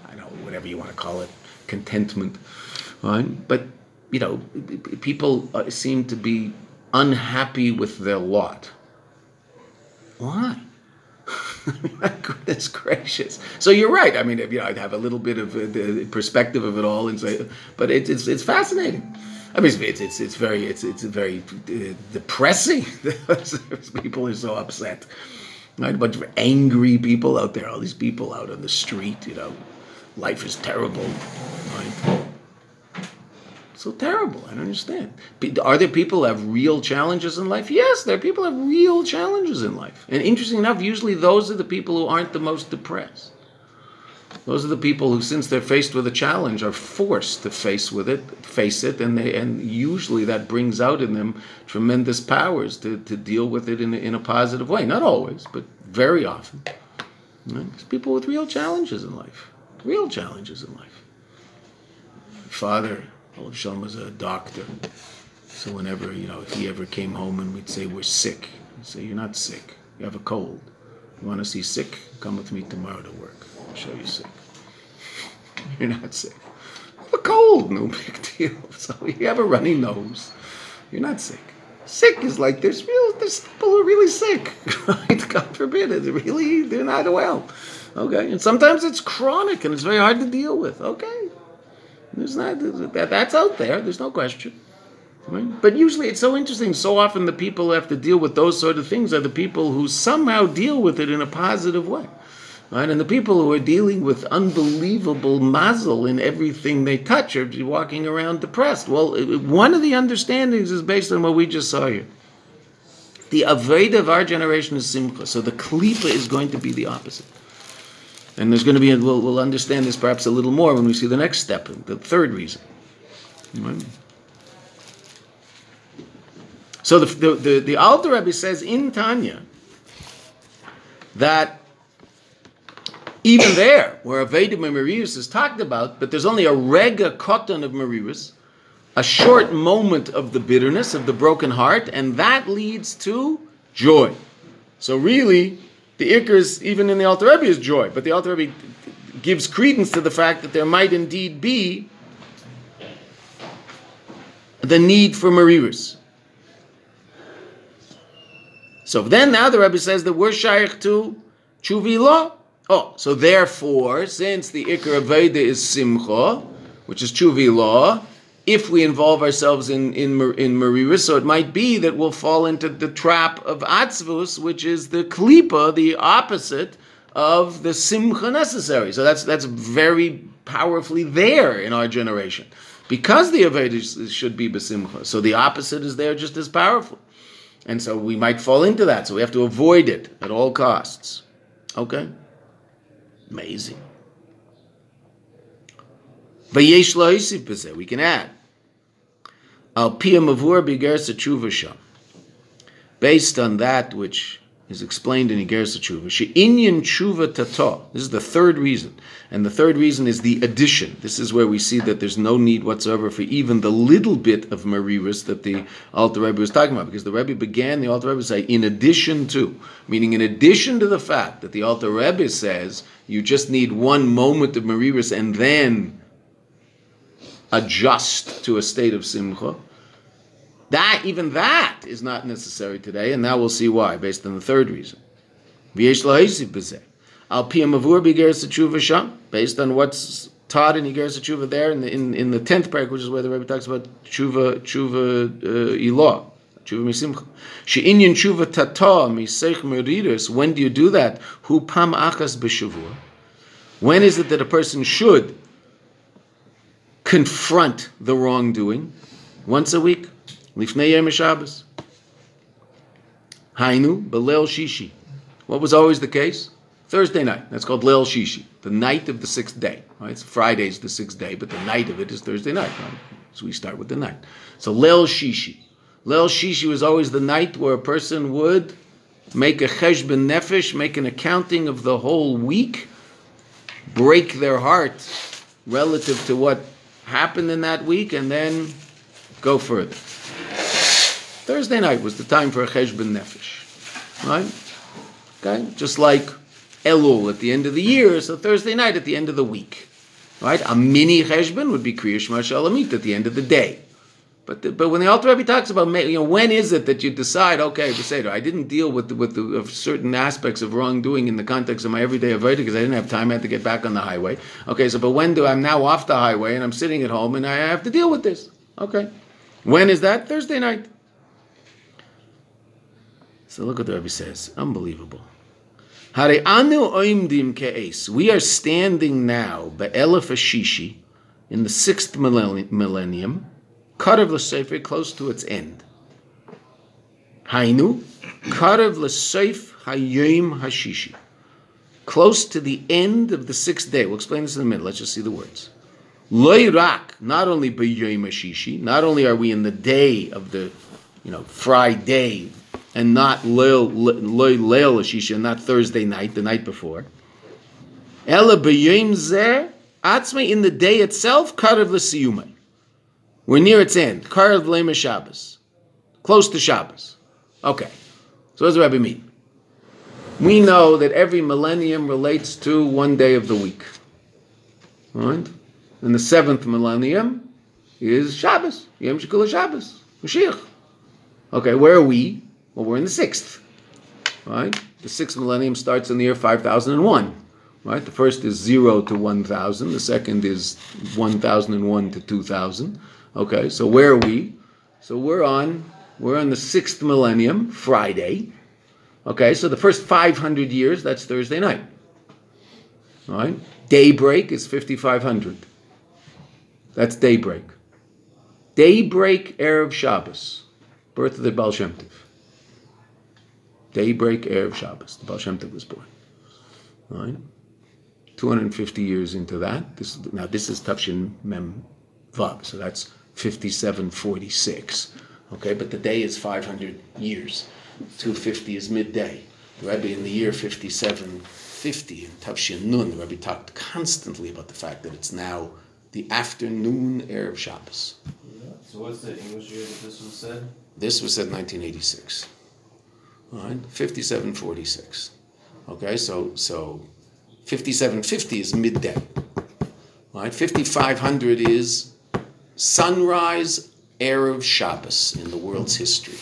I don't know, whatever you want to call it, contentment. Right? But you know, people uh, seem to be unhappy with their lot. Why? [laughs] My goodness gracious! So you're right. I mean, you know, I'd have a little bit of uh, the perspective of it all, and say, but it, it's it's fascinating. I mean, it's it's, it's very it's it's very uh, depressing. [laughs] people are so upset. Right? A bunch of angry people out there. All these people out on the street. You know, life is terrible. Right? So terrible. I don't understand. Are there people have real challenges in life? Yes, there are people have real challenges in life. And interesting enough, usually those are the people who aren't the most depressed. Those are the people who, since they're faced with a challenge, are forced to face with it, face it, and they, and usually that brings out in them tremendous powers to, to deal with it in a, in a positive way. Not always, but very often. Right? people with real challenges in life, real challenges in life. Father, Oh, Olav Shalom was a doctor, so whenever you know if he ever came home and we'd say we're sick, he'd say you're not sick, you have a cold. You want to see sick? Come with me tomorrow to work. I'll show you sick. [laughs] You're not sick. A cold, no big [laughs] deal. So you have a runny nose. You're not sick. Sick is like there's real there's people who are really sick. Right? [laughs] God forbid it. Really they're not well. Okay. And sometimes it's chronic and it's very hard to deal with. Okay. There's not that, that's out there, there's no question. Right? But usually it's so interesting. So often the people who have to deal with those sort of things are the people who somehow deal with it in a positive way. Right? And the people who are dealing with unbelievable mazel in everything they touch are walking around depressed. Well, one of the understandings is based on what we just saw here. The Aveda of our generation is Simcha, so the Klipa is going to be the opposite. And there's going to be, a, we'll, we'll understand this perhaps a little more when we see the next step, the third reason. Right? So the, the, the, the Alter Rebbe says in Tanya that even there, where Aveda Marirus is talked about, but there's only a rega cotton of Marirus, a short moment of the bitterness, of the broken heart, and that leads to joy. So really, the Icarus, even in the Alter is joy, but the Alter Rebbe gives credence to the fact that there might indeed be the need for Marirus. So then now the Rebbe says that we're shaykh to Chuvi law. Oh, so therefore, since the Ikar Aveda is Simcha, which is Chuvi law, if we involve ourselves in in in Mariris, so it might be that we'll fall into the trap of Atzvus, which is the Klipa, the opposite of the Simcha necessary. So that's that's very powerfully there in our generation. Because the Aveda should be Besimcha. So the opposite is there just as powerful. And so we might fall into that. So we have to avoid it at all costs. Okay? Amazing. We can add. Al piyam avur b'gersa tshuva Based on that which is explained in Igeres Tshuva. Tshuva tato. This is the third reason. And the third reason is the addition. This is where we see that there's no need whatsoever for even the little bit of Mariris that the Alter Rebbe was talking about. Because the Rebbe began the Alter Rebbe say, in addition to, meaning in addition to the fact that the Alter Rebbe says you just need one moment of Mariris and then adjust to a state of Simcha. That even that is not necessary today, and now we'll see why, based on the third reason. Based on what's taught in Igeres Tshuva there in the in, in the tenth parak, which is where the Rebbe talks about Tshuva Tshuva uh, Ilah. Tshuva misimcha. She'inyan tshuva tata miseich meridas. When do you do that? Hu pam achas b'shavua. When is it that a person should confront the wrongdoing? Once a week. Lifnei Yom Shabbos. Hainu, Belel Shishi. What was always the case? Thursday night. That's called Leil Shishi, the night of the sixth day. Right? It's Friday's the sixth day, but the night of it is Thursday night. Right? So we start with the night. So Leil Shishi. Leil Shishi was always the night where a person would make a cheshbon nefesh, make an accounting of the whole week, break their heart relative to what happened in that week, and then go further. Thursday night was the time for a cheshbon nefesh, right? Okay, just like Elul at the end of the year, so Thursday night at the end of the week, right? A mini cheshbon would be Kriya Shema Shalamit at the end of the day. But, the, but when the Alter Rebbe talks about, you know, when is it that you decide, okay, Beseder, I didn't deal with the, with the, certain aspects of wrongdoing in the context of my everyday avodah because I didn't have time, I had to get back on the highway. Okay, so but when do I'm now off the highway and I'm sitting at home and I have to deal with this? Okay. When is that? Thursday night. So look what the Rebbe says. Unbelievable. We are standing now, Be'elef Ashishi, in the sixth millennium, Karav L'Sefer, close to its end. Hainu, Karav L'Seif Hayom Hashishi, close to the end of the sixth day. We'll explain this in a minute. Let's just see the words. Loirak, not only B'Yom Hashishi, not only are we in the day of the, you know, Friday, and not Leil Hashishi, and not Thursday night, the night before. Ela B'Yom Zeh, Atzmei in the day itself, Karav L'Siyumai. We're near its end. Karav Lema Shabbos. Close to Shabbos. Okay. So what does Rebbe mean? We know that every millennium relates to one day of the week. Right? And the seventh millennium is Shabbos. Yom Shabbos. Mashiach. Okay, where are we? Well, we're in the sixth. Right? The sixth millennium starts in the year 5001. Right? The first is 0 to 1000. The second is 1001 to 2000. Okay, so where are we? So we're on we're on the sixth millennium, Friday. Okay, so the first 500 years, that's Thursday night. All right? Daybreak is 5500. That's daybreak. Daybreak, Erev Shabbos, birth of the Baal Shem Tov. Daybreak, Erev Shabbos, the Baal Shem Tov was born. All right? 250 years into that. This, now, this is Tafshin Mem Vav, so that's 5746. Okay, but the day is 500 years. 250 is midday. The Rebbe in the year 5750 in Tavshin Nun, the Rebbe talked constantly about the fact that it's now the afternoon Erev Shabbos. So what's the English year that this was said? This was said 1986. All right, 5746. Okay, so so 5750 is midday. All right, 5500 is sunrise Erev Shabbos in the world's history.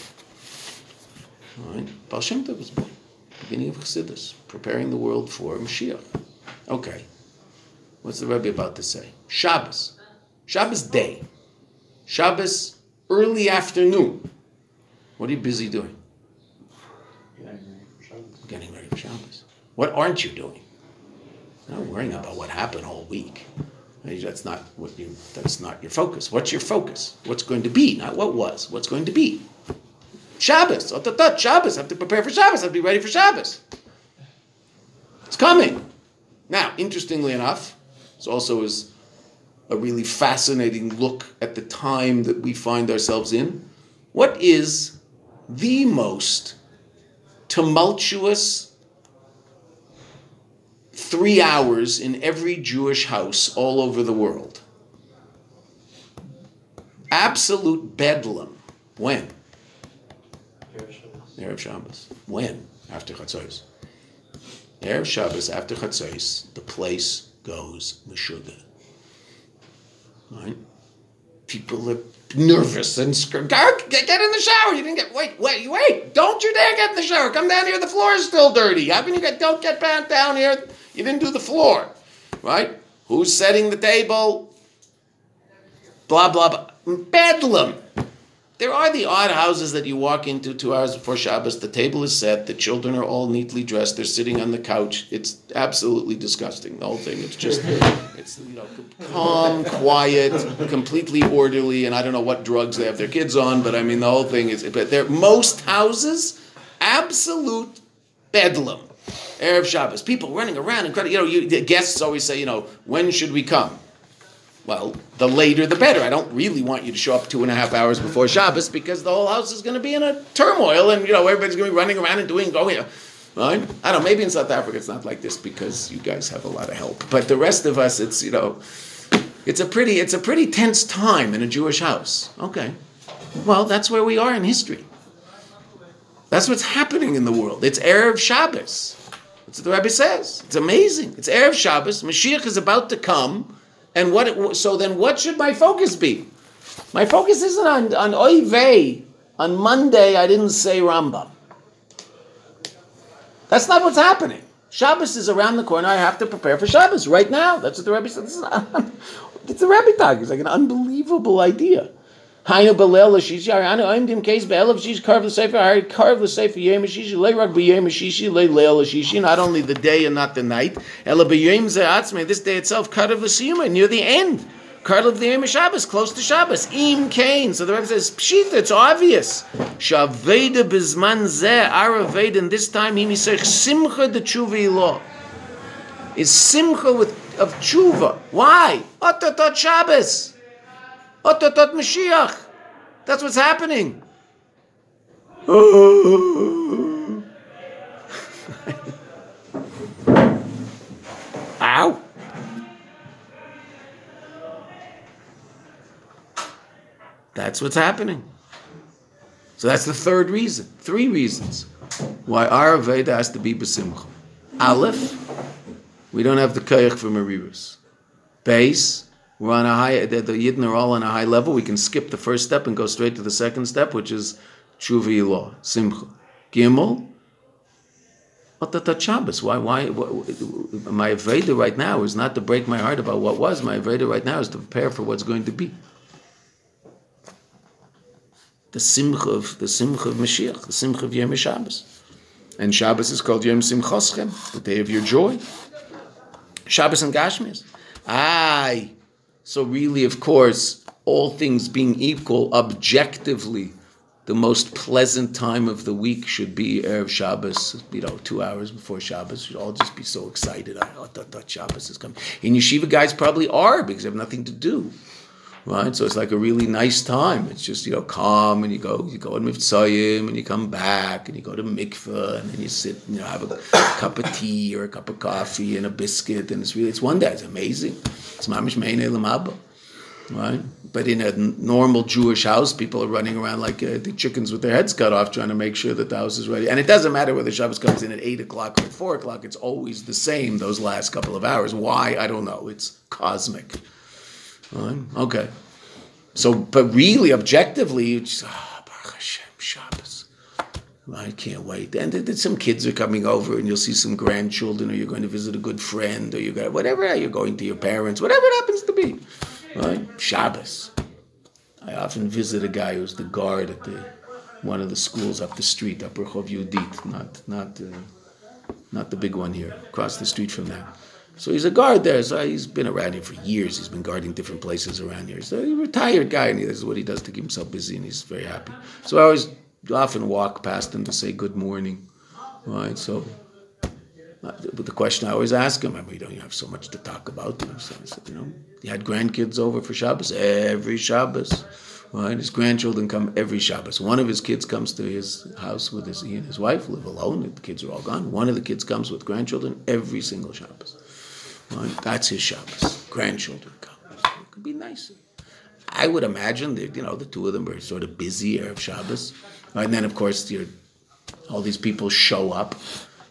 All right, Baal Shem Tov was born, beginning of Chassidus, preparing the world for Mashiach. Okay, what's the Rebbe about to say? Shabbos, Shabbos day, Shabbos early afternoon. What are you busy doing? Getting ready for Shabbos. What aren't you doing? Not worrying about what happened all week. That's not what you. That's not your focus. What's your focus? What's going to be? Not what was. What's going to be? Shabbos. Shabbos. I have to prepare for Shabbos. I have to be ready for Shabbos. It's coming. Now, interestingly enough, this also is a really fascinating look at the time that we find ourselves in. What is the most tumultuous three hours in every Jewish house all over the world. Absolute bedlam. When? Erev Shabbos. When? After Chatzos. Erev Shabbos, after Chatzos, the place goes Meshuggah. Right? People are nervous and scared. Get, get in the shower. You didn't get. Wait, wait, wait! Don't you dare get in the shower. Come down here. The floor is still dirty. How can you get? Don't get down here. You didn't do the floor, right? Who's setting the table? Blah, blah, blah. Bedlam. There are the odd houses that you walk into two hours before Shabbos. The table is set. The children are all neatly dressed. They're sitting on the couch. It's absolutely disgusting. The whole thing. It's just, [laughs] it's you know, calm, quiet, completely orderly, and I don't know what drugs they have their kids on, but I mean the whole thing is. But there, most houses, absolute bedlam. Erev Shabbos. People running around and you know, you, the guests always say, you know, when should we come? Well, the later the better. I don't really want you to show up two and a half hours before Shabbos because the whole house is going to be in a turmoil and you know everybody's going to be running around and doing oh, going. Right? I don't know. Maybe in South Africa it's not like this because you guys have a lot of help. But the rest of us, it's you know, it's a pretty it's a pretty tense time in a Jewish house. Okay, well that's where we are in history. That's what's happening in the world. It's Erev Shabbos. That's what the Rebbe says. It's amazing. It's Erev Shabbos. Mashiach is about to come. And what? It, so then what should my focus be? My focus isn't on, on Oy. On Monday, I didn't say Rambam. That's not what's happening. Shabbos is around the corner. I have to prepare for Shabbos right now. That's what the Rebbe said. This is, [laughs] it's the Rebbe talk. It's like an unbelievable idea. Hainu belel l'shishi haranu I'm dim case be'el l'shishi carve the sefer hari carve the sefer yom l'shishi lay rak b'yom l'shishi lay leil l'shishi not only the day and not the night ela b'yom ze'atzmei this day itself carve the near the end carve the yom Shabbos close to Shabbos im kain so the Rebbe says pshita it's obvious shaveda bizman zeh araveda this time he misech simcha the tshuva law is simcha with of tshuva. Why? Otatot Shabbos Ototot Mashiach. That's what's happening. [laughs] Ow. That's what's happening. So that's the third reason. Three reasons why our Veda has to be besimcha. Aleph, we don't have the koyach for Marirus. Base, we're on a high, the, the Yidden are all on a high level. We can skip the first step and go straight to the second step, which is Tshuva law, Simcha. Gimel, Otatat Shabbos. Why, why, why, my Veda right now is not to break my heart about what was. My Veda right now is to prepare for what's going to be. The Simcha of, the Simcha of Mashiach, the Simcha of Yom Shabbos. And Shabbos is called Yom Simchoschem, the day of your joy. Shabbos and Gashmis. Aye. So really, of course, all things being equal, objectively, the most pleasant time of the week should be Erev Shabbos, you know, two hours before Shabbos. Should all just be so excited. I thought that Shabbos is coming. And yeshiva guys probably are because they have nothing to do right? So it's like a really nice time. It's just you know calm, and you go you go in mitzayim, and you come back, and you go to mikveh, and then you sit, and you know, have a cup of tea or a cup of coffee and a biscuit, and it's really it's one day. It's amazing. It's mamish meine lamaba, right? But in a normal Jewish house, people are running around like uh, the chickens with their heads cut off, trying to make sure that the house is ready. And it doesn't matter whether Shabbos comes in at eight o'clock or four o'clock; it's always the same. Those last couple of hours. Why? I don't know. It's cosmic. Right? Okay. So, but really, objectively, you just, ah, oh, Baruch Hashem, Shabbos. I can't wait. And some kids are coming over, and you'll see some grandchildren, or you're going to visit a good friend, or you're going, whatever, you're going to your parents, whatever it happens to be. Right? Shabbos. I often visit a guy who's the guard at the one of the schools up the street, up Rehov Yudit, not not uh, not the big one here, across the street from that. So he's a guard there. So he's been around here for years. He's been guarding different places around here. So he's a retired guy, and this is what he does to keep himself busy, and he's very happy. So I always often walk past him to say good morning. Right. So, uh, but the question I always ask him, I mean, don't you have so much to talk about? So I said, you know, he had grandkids over for Shabbos every Shabbos. Right? His grandchildren come every Shabbos. One of his kids comes to his house with his he and his wife live alone. The kids are all gone. One of the kids comes with grandchildren every single Shabbos. That's his Shabbos. Grandchildren come. It could be nice. I would imagine that you know the two of them are sort of busy Erev Shabbos, right? and then of course all these people show up.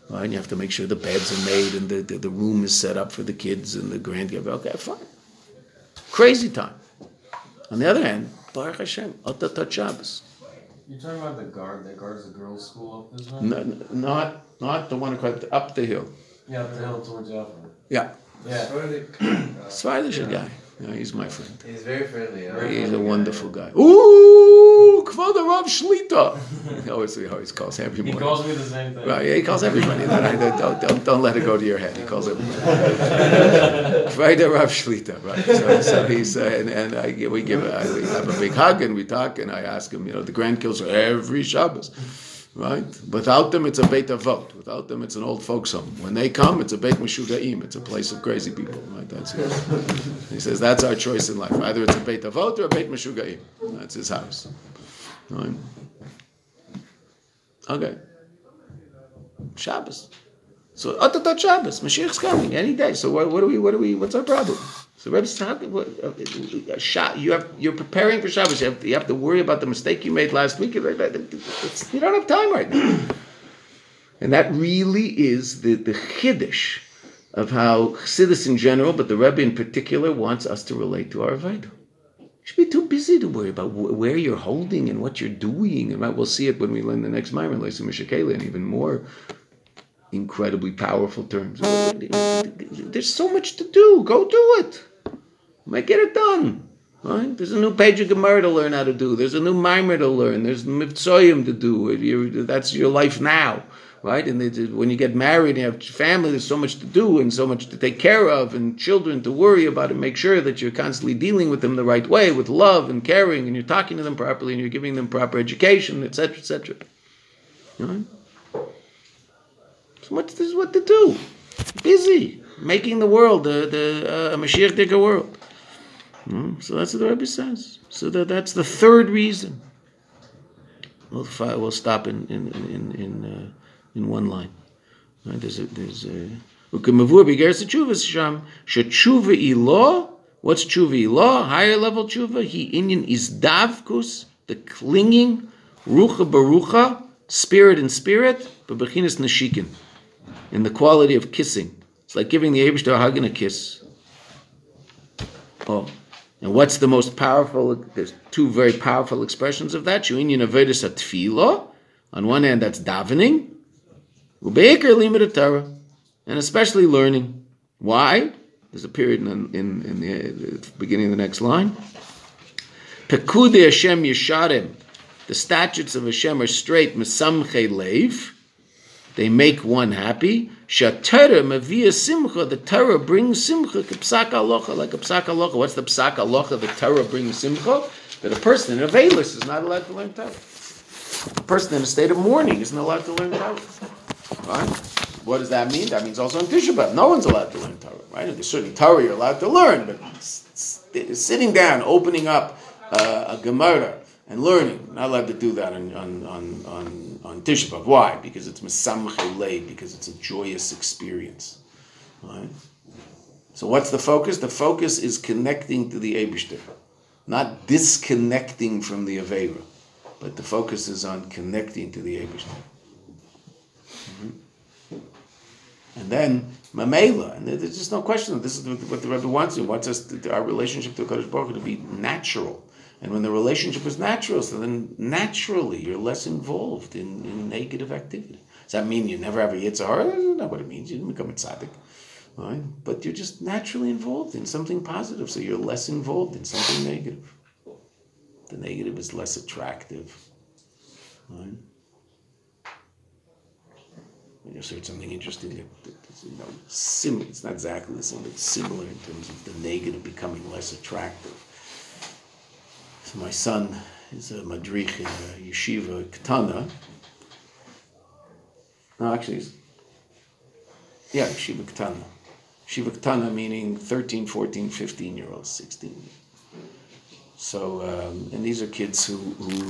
Right? And you have to make sure the beds are made and the, the, the room is set up for the kids and the grandkids. Okay, fine. Crazy time. On the other hand, Baruch Hashem, Otatat Shabbos. You're talking about the guard that guards the girls' school up this way? No, not, not the one across, up the hill. Yeah, up the hill towards Alpha. Yeah. Yeah. Svailish [clears throat] guy. Yeah, he's my friend. He's very friendly. Huh? He's a wonderful guy. Ooh, Kvada Rav Shlita. [laughs] He always, he always calls He everybody. calls me the same thing. Right, yeah, he calls everybody. That. I, don't, don't, don't let it go to your head. He calls everybody. [laughs] Kvada Rav Shlita. Right. So, so he's uh, and, and I, we give I, we have a big hug and we talk and I ask him. You know, the grandkids are every Shabbos. Right? Without them, it's a Beit Avot. Without them, it's an old folks home. When they come, it's a Beit Meshugaim. It's a place of crazy people. Right? That's it. [laughs] He says that's our choice in life. Either it's a Beit Avot or a Beit Meshugaim. That's his house. Right? Okay. Shabbos. So Atatat Shabbos, Mashiach's coming any day. So what, what do we? What do we? What's our problem? So Rebbe's talking. Uh, uh, you have you're preparing for Shabbos. You have, you have to worry about the mistake you made last week. It's, you don't have time right now. [clears throat] And that really is the the chiddush of how Chassidus in general, but the Rebbe in particular, wants us to relate to our Avodah. You should be too busy to worry about wh- where you're holding and what you're doing. And we'll see it when we learn the next Myron, Leisim Mishakela, and even more incredibly powerful terms. There's so much to do. Go do it. Might get it done. Right? There's a new page of Gemara to learn how to do. There's a new mimer to learn. There's mitzvahim to do. that's your life now, right? And when you get married and you have family, there's so much to do and so much to take care of, and children to worry about and make sure that you're constantly dealing with them the right way, with love and caring, and you're talking to them properly, and you're giving them proper education, etc., etc. Right? So much this is what to do. Busy making the world the the uh, Mashiach world. Hmm? So that's what the Rebbe says. So that, that's the third reason. We'll, we'll stop in in in in, uh, in one line. Right? There's a there's a shetshuva ilo. What's tshuva ilo? Higher level tshuva. He inyan is davkus, the clinging, rucha barucha, spirit and spirit, but bechinas nashikin, in the quality of kissing. It's like giving the hug and a kiss. Oh, and what's the most powerful? There's two very powerful expressions of that. Shuinyan avedis atfilo. On one hand, that's davening. Ubeikar limit Torah, and especially learning. Why? There's a period in, in, in the, the, beginning of the next line. Pekude Hashem yesharim. The statutes of Hashem are straight. Mesamche leiv. They make one happy. Shatera mavia simcha. The Torah brings simcha. Psak alocha, like a psak alocha. What's the psak alocha? The Torah brings simcha. That a person in a veilus is not allowed to learn Torah. A person in a state of mourning isn't allowed to learn Torah. Right? What does that mean? That means also in Tisha B'av, no one's allowed to learn Torah. Right? There's certainly Torah you're allowed to learn, but sitting down, opening up uh, a Gemara and learning, not allowed to do that on on on, on on Tisha B'av. Why? Because it's Mesamche because it's a joyous experience. Right? So what's the focus? The focus is connecting to the Eibishter, not disconnecting from the Avera, but the focus is on connecting to the Eibishter. Mm-hmm. And then Mamela, and there's just no question. This is what the Rebbe wants. He wants us to, our relationship to Kadosh Baruch to be natural and when the relationship is natural, so then naturally you're less involved in, in negative activity. Does that mean you never have a yitzhar? That's not what it means. You didn't become a tzaddik. Right? But you're just naturally involved in something positive, so you're less involved in something negative. The negative is less attractive. Right? I just heard something interesting you know, sim, it's not exactly the same, but similar in terms of the negative becoming less attractive. So my son is a madrich in a yeshiva katana. No, actually, yeah, yeshiva katana. Yeshiva katana meaning 13, 14, 15 year olds, 16. So, um, and these are kids who, who